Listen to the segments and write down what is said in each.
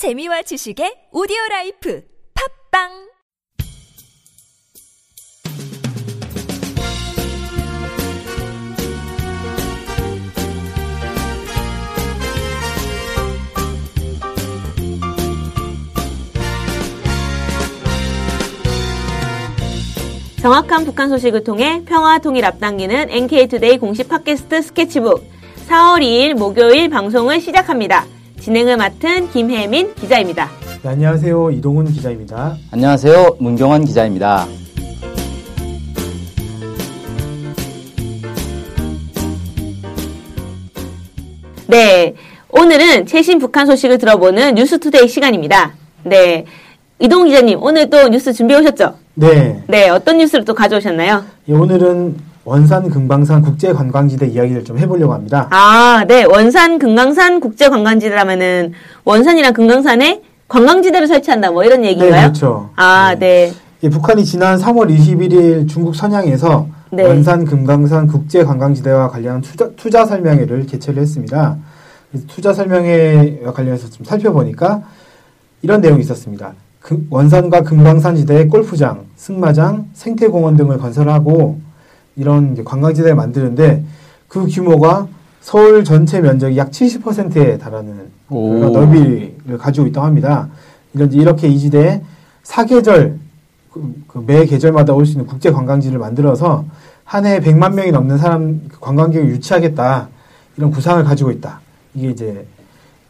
재미와 지식의 오디오 life 팟빵 정확한 북한 소식을 통해 평화 통일 앞당기는 NK투데이 공식 팟캐스트 스케치북 4월 2일 목요일 방송을 시작합니다. 진행을 맡은 김혜민 기자입니다. 네, 안녕하세요. 이동훈 기자입니다. 안녕하세요. 문경환 기자입니다. 네. 오늘은 최신 북한 소식을 들어보는 뉴스투데이 시간입니다. 네. 이동훈 기자님, 오늘 또 뉴스 준비해 오셨죠? 네. 네. 어떤 뉴스를 또 가져오셨나요? 예, 오늘은 원산 금방산 국제 관광지대 이야기를 좀 해보려고 합니다. 아, 네. 원산 금강산 국제 관광지대라면은 원산이랑 금강산에 관광지대를 설치한다 뭐 이런 얘기인가요? 네, 그렇죠. 아, 네. 예, 북한이 지난 3월 21일 중국 선양에서 네. 원산 금강산 국제 관광지대와 관련한 투자, 투자 설명회를 개최를 했습니다. 투자 설명회와 관련해서 좀 살펴보니까 이런 내용이 있었습니다. 그 원산과 금강산 지대에 골프장, 승마장, 생태공원 등을 건설하고 이런 이제 관광지대를 만드는데 그 규모가 서울 전체 면적이 약 70%에 달하는 오. 그런 넓이를 가지고 있다고 합니다. 이런 이렇게 이 지대에 사계절 그, 그매 계절마다 올 수 있는 국제 관광지를 만들어서 한 해에 100만 명이 넘는 사람 그 관광객을 유치하겠다 이런 구상을 가지고 있다. 이게 이제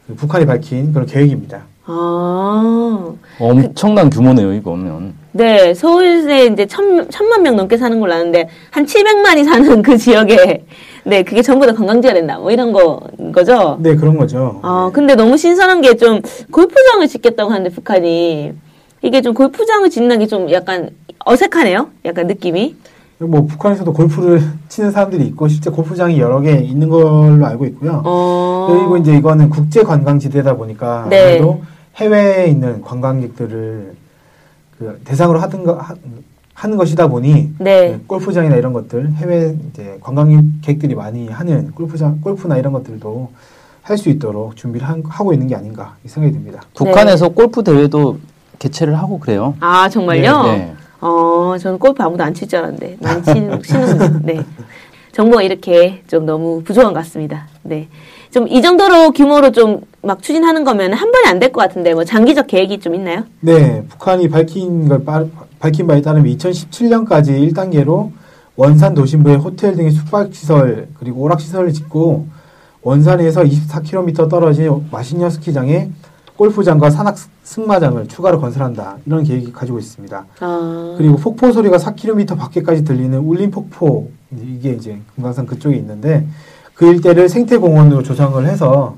그 북한이 밝힌 그런 계획입니다. 아. 엄청난 규모네요, 이거면. 네, 서울에 이제 천, 천만 명 넘게 사는 걸로 아는데, 한 700만이 사는 그 지역에, 네, 그게 전부 다 관광지가 된다. 뭐 이런 거, 거죠? 네 그런 거죠. 아, 근데 너무 신선한 게 좀, 골프장을 짓겠다고 하는데, 북한이. 이게 좀 골프장을 짓는 게 좀 약간 어색하네요? 약간 느낌이. 뭐 북한에서도 골프를 치는 사람들이 있고 실제 골프장이 여러 개 있는 걸로 알고 있고요. 어. 그리고 이제 이거는 국제 관광지대다 보니까 네. 해외에 있는 관광객들을 그 대상으로 하던 거 하, 하는 것이다 보니 네. 그 골프장이나 이런 것들 해외 이제 관광객들이 많이 하는 골프장 골프나 이런 것들도 할 수 있도록 준비를 한- 하고 있는 게 아닌가 이 생각이 듭니다. 북한에서 골프 대회도 개최를 하고 그래요. 아, 정말요? 네. 어, 저는 골프 아무도 안 칠 줄 알았는데. 많이 치는, 치는, 네. 정보가 이렇게 좀 너무 부족한 것 같습니다. 네. 좀 이 정도로 규모로 좀 막 추진하는 거면 한 번에 안 될 것 같은데, 뭐 장기적 계획이 좀 있나요? 네, 북한이 밝힌 걸 빠- 밝힌 바에 따르면 2017년까지 1단계로 원산 도심부에 호텔 등의 숙박시설 그리고 오락시설을 짓고 원산에서 24km 떨어진 마신여 스키장에 골프장과 산악 스- 승마장을 추가로 건설한다 이런 계획이 가지고 있습니다. 아. 그리고 폭포 소리가 4km 밖에까지 들리는 울림 폭포 이게 이제 금강산 그쪽에 있는데 그 일대를 생태공원으로 조성을 해서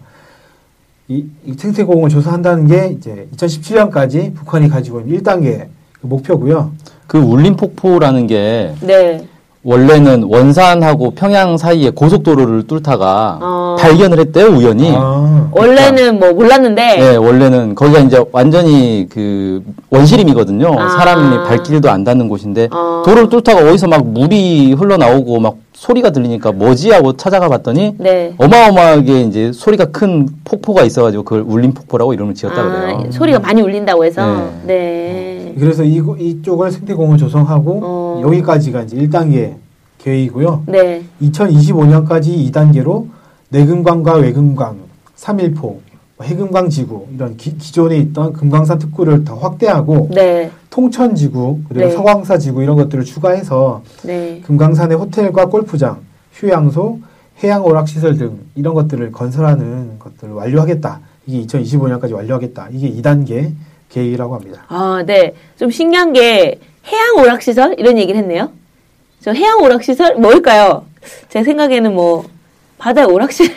이, 이 생태공원을 조성한다는 게 이제 2017년까지 북한이 가지고 있는 1단계 그 목표고요. 그 울림 폭포라는 게 네. 원래는 원산하고 평양 사이에 고속도로를 뚫다가 어. 발견을 했대요, 우연히. 아, 원래는 뭐 몰랐는데, 네, 원래는 거기가 이제 완전히 그 원시림이거든요. 아. 사람이 발길도 안 닿는 곳인데 어. 도로를 뚫다가 어디서 막 물이 흘러나오고 막 소리가 들리니까 뭐지 하고 찾아가 봤더니 네. 어마어마하게 이제 소리가 큰 폭포가 있어가지고 그걸 울림 폭포라고 이름을 지었다 그래요. 아, 소리가 많이 울린다고 해서, 네. 네. 그래서 이, 이쪽을 생태공원 조성하고 어. 여기까지가 이제 1단계 계획이고요. 네. 2025년까지 2단계로 내금광과 외금광, 3일포, 해금광 지구 이런 기, 기존에 있던 금강산 특구를 더 확대하고 네. 통천 지구 그리고 네. 서광사 지구 이런 것들을 추가해서 네. 금강산의 호텔과 골프장, 휴양소, 해양 오락 시설 등 이런 것들을 건설하는 것들을 완료하겠다. 이게 2025년까지 완료하겠다. 이게 2단계 계획이라고 합니다. 아, 네. 좀 신기한 게 해양 오락 시설 이런 얘기를 했네요. 저 해양 오락 시설 뭘까요? 제 생각에는 뭐 바다에 오락실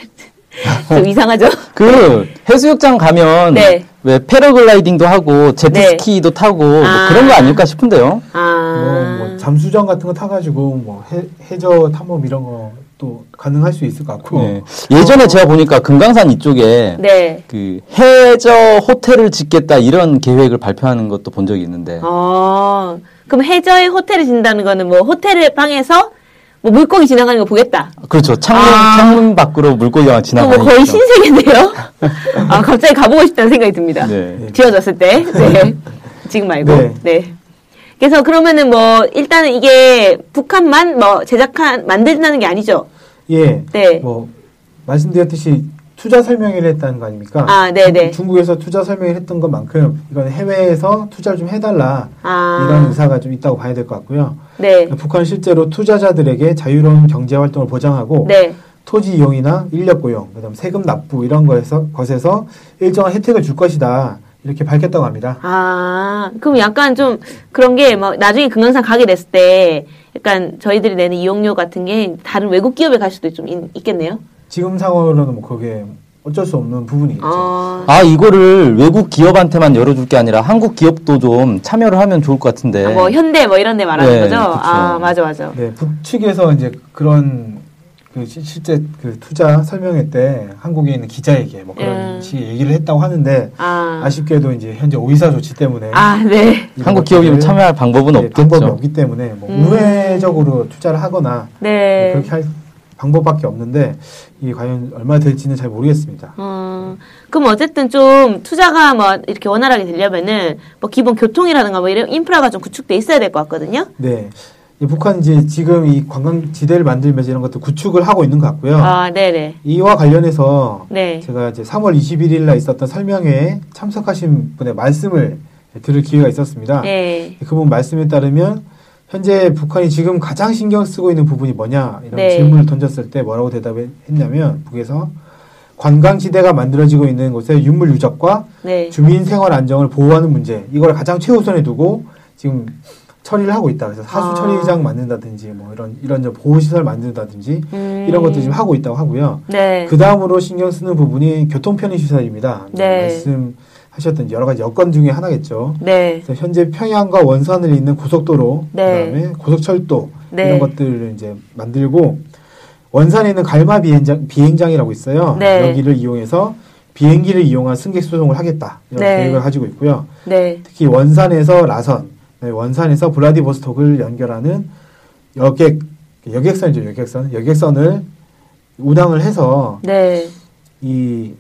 좀 이상하죠. 그 해수욕장 가면 네. 왜 패러글라이딩도 하고 제트스키도 타고 뭐 아. 그런 거 아닐까 싶은데요. 뭐, 아, 뭐 잠수정 같은 거 타가지고 뭐 해, 해저 탐험 이런 것도 가능할 수 있을 것 같고 네. 예전에 제가 보니까 금강산 이쪽에 네. 그 해저 호텔을 짓겠다 이런 계획을 발표하는 것도 본 적이 있는데 어, 그럼 해저에 호텔을 진다는 거는 뭐 호텔 방에서 뭐 물고기 지나가는 거 보겠다. 그렇죠. 창문 아. 창문 밖으로 물고기가 지나가는 뭐 거의. 신세계인데요? 아, 갑자기 가보고 싶다는 생각이 듭니다. 네. 지어졌을 때. 네. 지금 말고. 네. 네. 그래서 그러면은 뭐, 일단은 이게 북한만 뭐 제작한, 만든다는 게 아니죠? 예. 네. 뭐 말씀드렸듯이 투자 설명회를 했다는 거 아닙니까? 아, 네네. 중국에서 투자 설명회를 했던 것만큼 이건 해외에서 투자를 좀 해달라 아. 이런 의사가 좀 있다고 봐야 될 것 같고요. 네. 북한은 실제로 투자자들에게 자유로운 경제 활동을 보장하고 네. 토지 이용이나 인력 고용, 그다음 세금 납부 이런 거에서 것에서 일정한 혜택을 줄 것이다 이렇게 밝혔다고 합니다. 아, 그럼 약간 좀 그런 게뭐 나중에 금강산 가게 됐을 때 약간 저희들이 내는 이용료 같은 게 다른 외국 기업에 갈 수도 좀 있, 겠네요 지금 상황으로는 뭐 그게 어쩔 수 없는 부분이겠죠. 아, 아 이거를 외국 기업한테만 열어줄 게 아니라 한국 기업도 좀 참여를 하면 좋을 것 같은데. 뭐 현대 뭐 이런 데 말하는 네, 거죠? 그쵸. 아, 맞아, 맞아. 네, 북측에서 이제 그런 그 시- 실제 그 투자 설명회 때 한국에 있는 기자에게 뭐 그런 음. 식의 얘기를 했다고 하는데 아, 아쉽게도 이제 현재 오이사 조치 때문에 아, 네. 이런 한국 기업이 것들을 참여할 방법은 네, 없겠죠. 방법이 없기 때문에 뭐 음. 우회적으로 투자를 하거나 네. 그렇게 할 방법밖에 없는데 이게 과연 얼마 될지는 잘 모르겠습니다. 음, 그럼 어쨌든 좀 투자가 뭐 이렇게 원활하게 되려면은 뭐 기본 교통이라든가 뭐 이런 인프라가 좀 구축돼 있어야 될 것 같거든요. 네. 이 북한 이제 지금 이 관광지대를 만들면서 이런 것도 구축을 하고 있는 것 같고요. 아, 네네. 이와 관련해서 네. 제가 이제 3월 21일 날 있었던 설명회에 참석하신 분의 말씀을 들을 기회가 있었습니다. 네. 그분 말씀에 따르면 현재 북한이 지금 가장 신경 쓰고 있는 부분이 뭐냐 이런 네. 질문을 던졌을 때 뭐라고 대답했냐면 북에서 관광지대가 만들어지고 있는 곳의 유물 유적과 네. 주민 생활 안정을 보호하는 문제 이걸 가장 최우선에 두고 지금 처리를 하고 있다. 그래서 하수 아. 처리장 만든다든지 뭐 이런 이런 저 보호 시설 만든다든지 음. 이런 것도 지금 하고 있다고 하고요. 네. 그 다음으로 신경 쓰는 부분이 교통 편의 시설입니다. 네. 말씀 하셨던 여러 가지 여건 중에 하나겠죠. 네. 현재 평양과 원산을 잇는 고속도로, 네. 그다음에 고속철도 네. 이런 것들을 이제 만들고 원산에 있는 갈마 비행장, 비행장이라고 있어요. 네. 여기를 이용해서 비행기를 이용한 승객 수송을 하겠다 이런 네. 계획을 가지고 있고요. 네. 특히 원산에서 라선, 네, 원산에서 블라디보스톡을 연결하는 여객 여객선이죠 여객선 여객선을 운항을 해서 네. 이그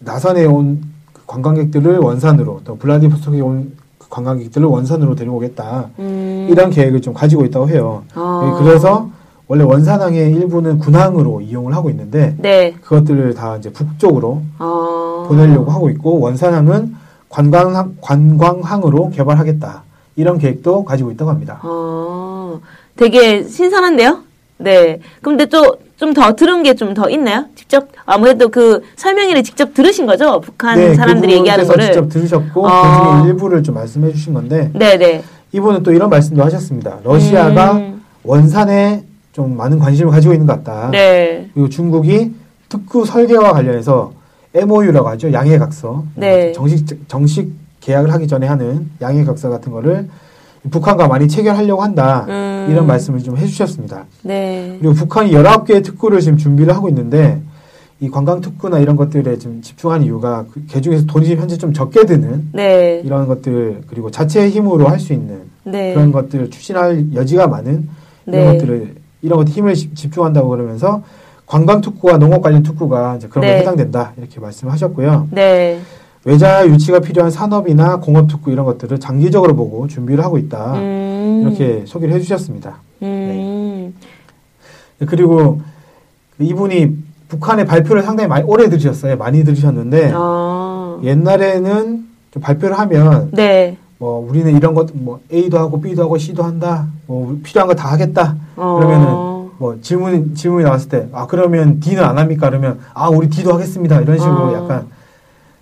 나선에 온그 관광객들을 원산으로 또 블라디보스톡에 온그 관광객들을 원산으로 데려오겠다 음. 이런 계획을 좀 가지고 있다고 해요. 아. 네, 그래서 원래 원산항의 일부는 군항으로 이용을 하고 있는데 네. 그것들을 다 이제 북쪽으로 아. 보내려고 하고 있고 원산항은 관광항 관광항으로 개발하겠다 이런 계획도 가지고 있다고 합니다. 아. 되게 신선한데요? 네. 근데 또 좀 더 들은 게 좀 더 있나요? 직접 아무래도 그 설명회를 직접 들으신 거죠? 북한 사람들이 얘기하는 거를. 직접 들으셨고 아. 그중에 일부를 좀 말씀해 주신 건데 네, 네. 이분은 또 이런 말씀도 하셨습니다. 러시아가 음. 원산에 좀 많은 관심을 가지고 있는 것 같다. 네. 그리고 중국이 특구 설계와 관련해서 MOU라고 하죠. 양해각서. 네. 정식 정식 계약을 하기 전에 하는 양해각서 같은 거를 북한과 많이 체결하려고 한다. 음. 이런 말씀을 좀 해주셨습니다. 네. 그리고 북한이 19개의 특구를 지금 준비를 하고 있는데 이 관광 특구나 이런 것들에 좀 집중한 이유가 그, 그 중에서 돈이 지금 현재 좀 적게 드는 네. 이런 것들 그리고 자체의 힘으로 할 수 있는 네. 그런 것들을 추진할 여지가 많은 이런 네. 것들을 이런 것들 힘을 집- 집중한다고 그러면서 관광 특구와 농업 관련 특구가 이제 그런 네. 게 해당된다 이렇게 말씀하셨고요. 네. 외자 유치가 필요한 산업이나 공업 특구 이런 것들을 장기적으로 보고 준비를 하고 있다 음. 이렇게 소개를 해주셨습니다. 음. 그리고 이분이 북한의 발표를 상당히 많이 오래 들으셨어요. 많이 들으셨는데 아. 옛날에는 좀 발표를 하면 네. 뭐 우리는 이런 것 뭐 A도 하고 B도 하고 C도 한다. 뭐 필요한 거 다 하겠다. 어. 그러면은 뭐 질문 질문이 나왔을 때 아 그러면 D는 안 합니까? 그러면 아 우리 D도 하겠습니다. 이런 식으로 어. 약간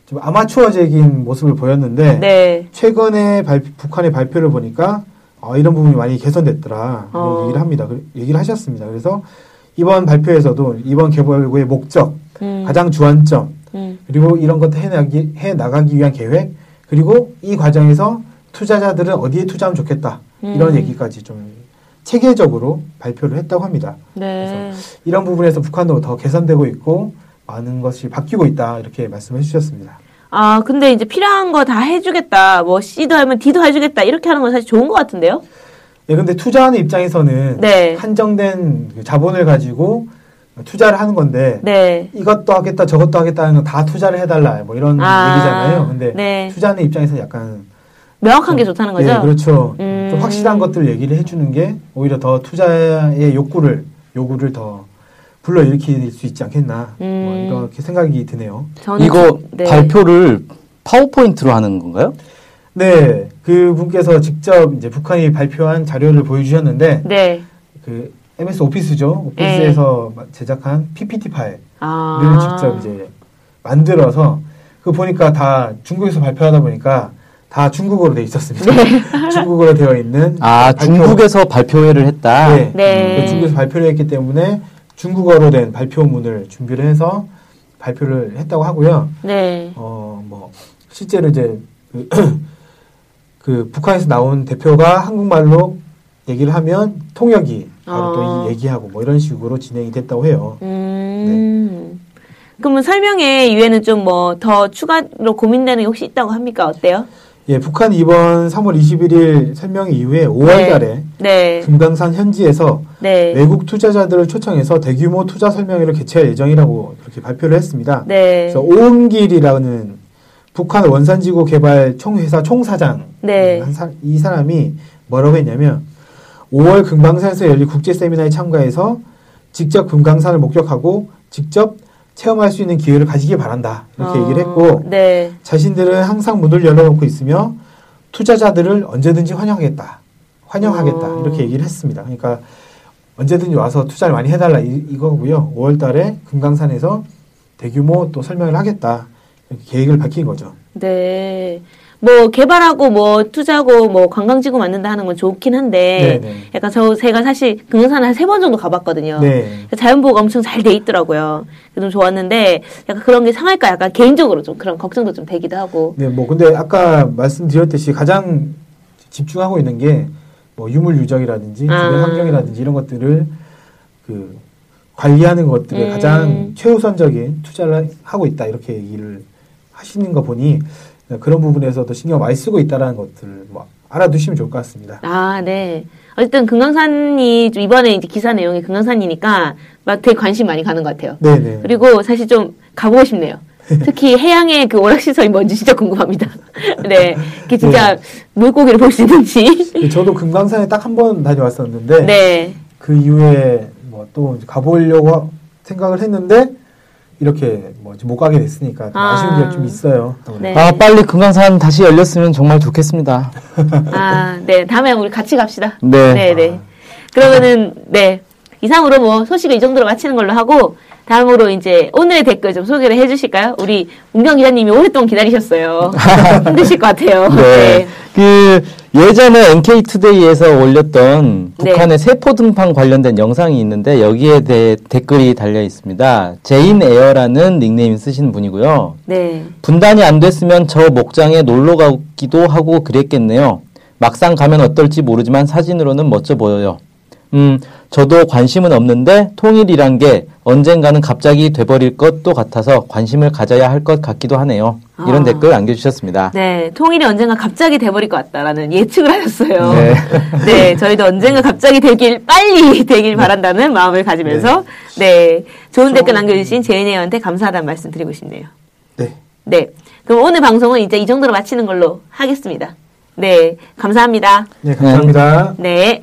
좀 아마추어적인 모습을 보였는데 네. 최근에 발- 북한의 발표를 보니까 어, 이런 부분이 많이 개선됐더라. 이런 어. 얘기를 합니다. 그- 얘기를 하셨습니다. 그래서 이번 발표에서도 이번 개발구의 목적, 음. 가장 주안점, 음. 그리고 이런 것들 해나기, 해 나가기 위한 계획, 그리고 이 과정에서 투자자들은 어디에 투자하면 좋겠다. 이런 음. 얘기까지 좀 체계적으로 발표를 했다고 합니다. 네. 이런 부분에서 북한도 더 개선되고 있고 많은 것이 바뀌고 있다. 이렇게 말씀해 주셨습니다. 아, 근데 이제 필요한 거 다 해주겠다. 뭐, C도 하면 D도 해주겠다. 이렇게 하는 건 사실 좋은 것 같은데요? 예, 근데 투자하는 입장에서는 네. 한정된 그 자본을 가지고 투자를 하는 건데 네. 이것도 하겠다 저것도 하겠다 하는 거다 투자를 해달라 뭐 이런 아, 얘기잖아요. 근데 네. 투자하는 입장에서 약간 명확한 게 좋다는 거죠? 네, 그렇죠. 음. 좀 확실한 것들을 얘기를 해주는 게 오히려 더 투자의 욕구를 요구를 더 불러일으킬 수 있지 않겠나 뭐 음. 이렇게 생각이 드네요. 저는 이거 좀- 네. 발표를 파워포인트로 하는 건가요? 네, 그 분께서 직접 이제 북한이 발표한 자료를 보여주셨는데 네. 그 MS 오피스죠. 오피스에서 제작한 PPT 파일을 아. 직접 이제 만들어서 그 보니까 다 중국에서 발표하다 보니까 다 중국어로 돼 있었습니다. 중국어로 되어 있는 아, 발표- 중국에서 발표회를 했다. 네. 네. 그 중국에서 발표를 했기 때문에 중국어로 된 발표문을 준비를 해서 발표를 했다고 하고요. 네. 어, 뭐, 실제로 이제, 그, 그 북한에서 나온 대표가 한국말로 얘기를 하면 통역이 바로 또 어. 이 얘기하고 뭐 이런 식으로 진행이 됐다고 해요. 음. 그러면 설명회 이외에는 좀 뭐 더 추가로 고민되는 게 혹시 있다고 합니까? 어때요? 예, 북한이 이번 3월 21일 설명 이후에 5월 네. 달에 네. 금강산 현지에서 네. 외국 투자자들을 초청해서 대규모 투자 설명회를 개최할 예정이라고 그렇게 발표를 했습니다. 네. 그래서 오은길이라는 북한 원산지구 개발 총회사 총사장 네. 한 사- 이 사람이 뭐라고 했냐면 5월 금강산에서 열릴 국제 세미나에 참가해서 직접 금강산을 목격하고 직접 체험할 수 있는 기회를 가지길 바란다 이렇게 어, 얘기를 했고 네. 자신들은 항상 문을 열어놓고 있으며 투자자들을 언제든지 환영하겠다 환영하겠다 어. 이렇게 얘기를 했습니다. 그러니까 언제든지 와서 투자를 많이 해달라 이, 이거고요. 5월 달에 금강산에서 대규모 또 설명을 하겠다 이렇게 계획을 밝힌 거죠. 네. 뭐 개발하고 뭐 투자하고 뭐 관광지구 만든다 하는 건 좋긴 한데 네, 네. 약간 저 제가 사실 금강산을 한 세 번 정도 가봤거든요. 네. 자연보호가 엄청 잘 돼 있더라고요. 좀 좋았는데 약간 그런 게 상할까 약간 개인적으로 좀 그런 걱정도 좀 되기도 하고. 네, 뭐 근데 아까 말씀드렸듯이 가장 집중하고 있는 게 뭐 유물 유적이라든지 아. 주변 환경이라든지 이런 것들을 그 관리하는 것들에 음. 가장 최우선적인 투자를 하고 있다 이렇게 얘기를 하시는 거 보니 그런 부분에서도 신경 많이 쓰고 있다라는 것들을 뭐 알아두시면 좋을 것 같습니다. 아, 네. 어쨌든 금강산이 좀 이번에 이제 기사 내용이 금강산이니까 막 되게 관심 많이 가는 것 같아요. 네, 네. 그리고 사실 좀 가보고 싶네요. 특히 해양의 그 오락시설이 뭔지 진짜 궁금합니다. 네. 그게 진짜 물고기를 볼 수 있는지. 저도 금강산에 딱 한 번 다녀왔었는데 네. 그 이후에 뭐 또 가보려고 생각을 했는데 이렇게 뭐 못 가게 됐으니까 좀 아. 아쉬운 게 좀 있어요. 네. 아, 빨리 금강산 다시 열렸으면 정말 좋겠습니다. 아, 네. 다음에 우리 같이 갑시다. 네. 네, 네. 그러면은, 네. 이상으로 뭐 소식을 이 정도로 마치는 걸로 하고, 다음으로 이제 오늘의 댓글 좀 소개를 해 주실까요? 우리 문경 기자님이 오랫동안 기다리셨어요. 힘드실 것 같아요. 네. 그 예전에 NK투데이에서 올렸던 네. 북한의 세포 등판 관련된 영상이 있는데 여기에 대해 댓글이 달려 있습니다. 제인 에어라는 닉네임 쓰시는 분이고요. 네. 분단이 안 됐으면 저 목장에 놀러 가기도 하고 그랬겠네요. 막상 가면 어떨지 모르지만 사진으로는 멋져 보여요. 음, 저도 관심은 없는데 통일이란 게 언젠가는 갑자기 돼버릴 것도 같아서 관심을 가져야 할 것 같기도 하네요. 이런 아. 댓글 남겨주셨습니다. 네. 통일이 언젠가 갑자기 돼버릴 것 같다라는 예측을 하셨어요. 네. 네. 저희도 언젠가 갑자기 되길, 빨리 되길 바란다는 마음을 가지면서, 네. 좋은 댓글 남겨주신 제인혜원한테 감사하다는 말씀 드리고 싶네요. 네. 네. 그럼 오늘 방송은 이제 이 정도로 마치는 걸로 하겠습니다. 네. 감사합니다. 네, 감사합니다. 네.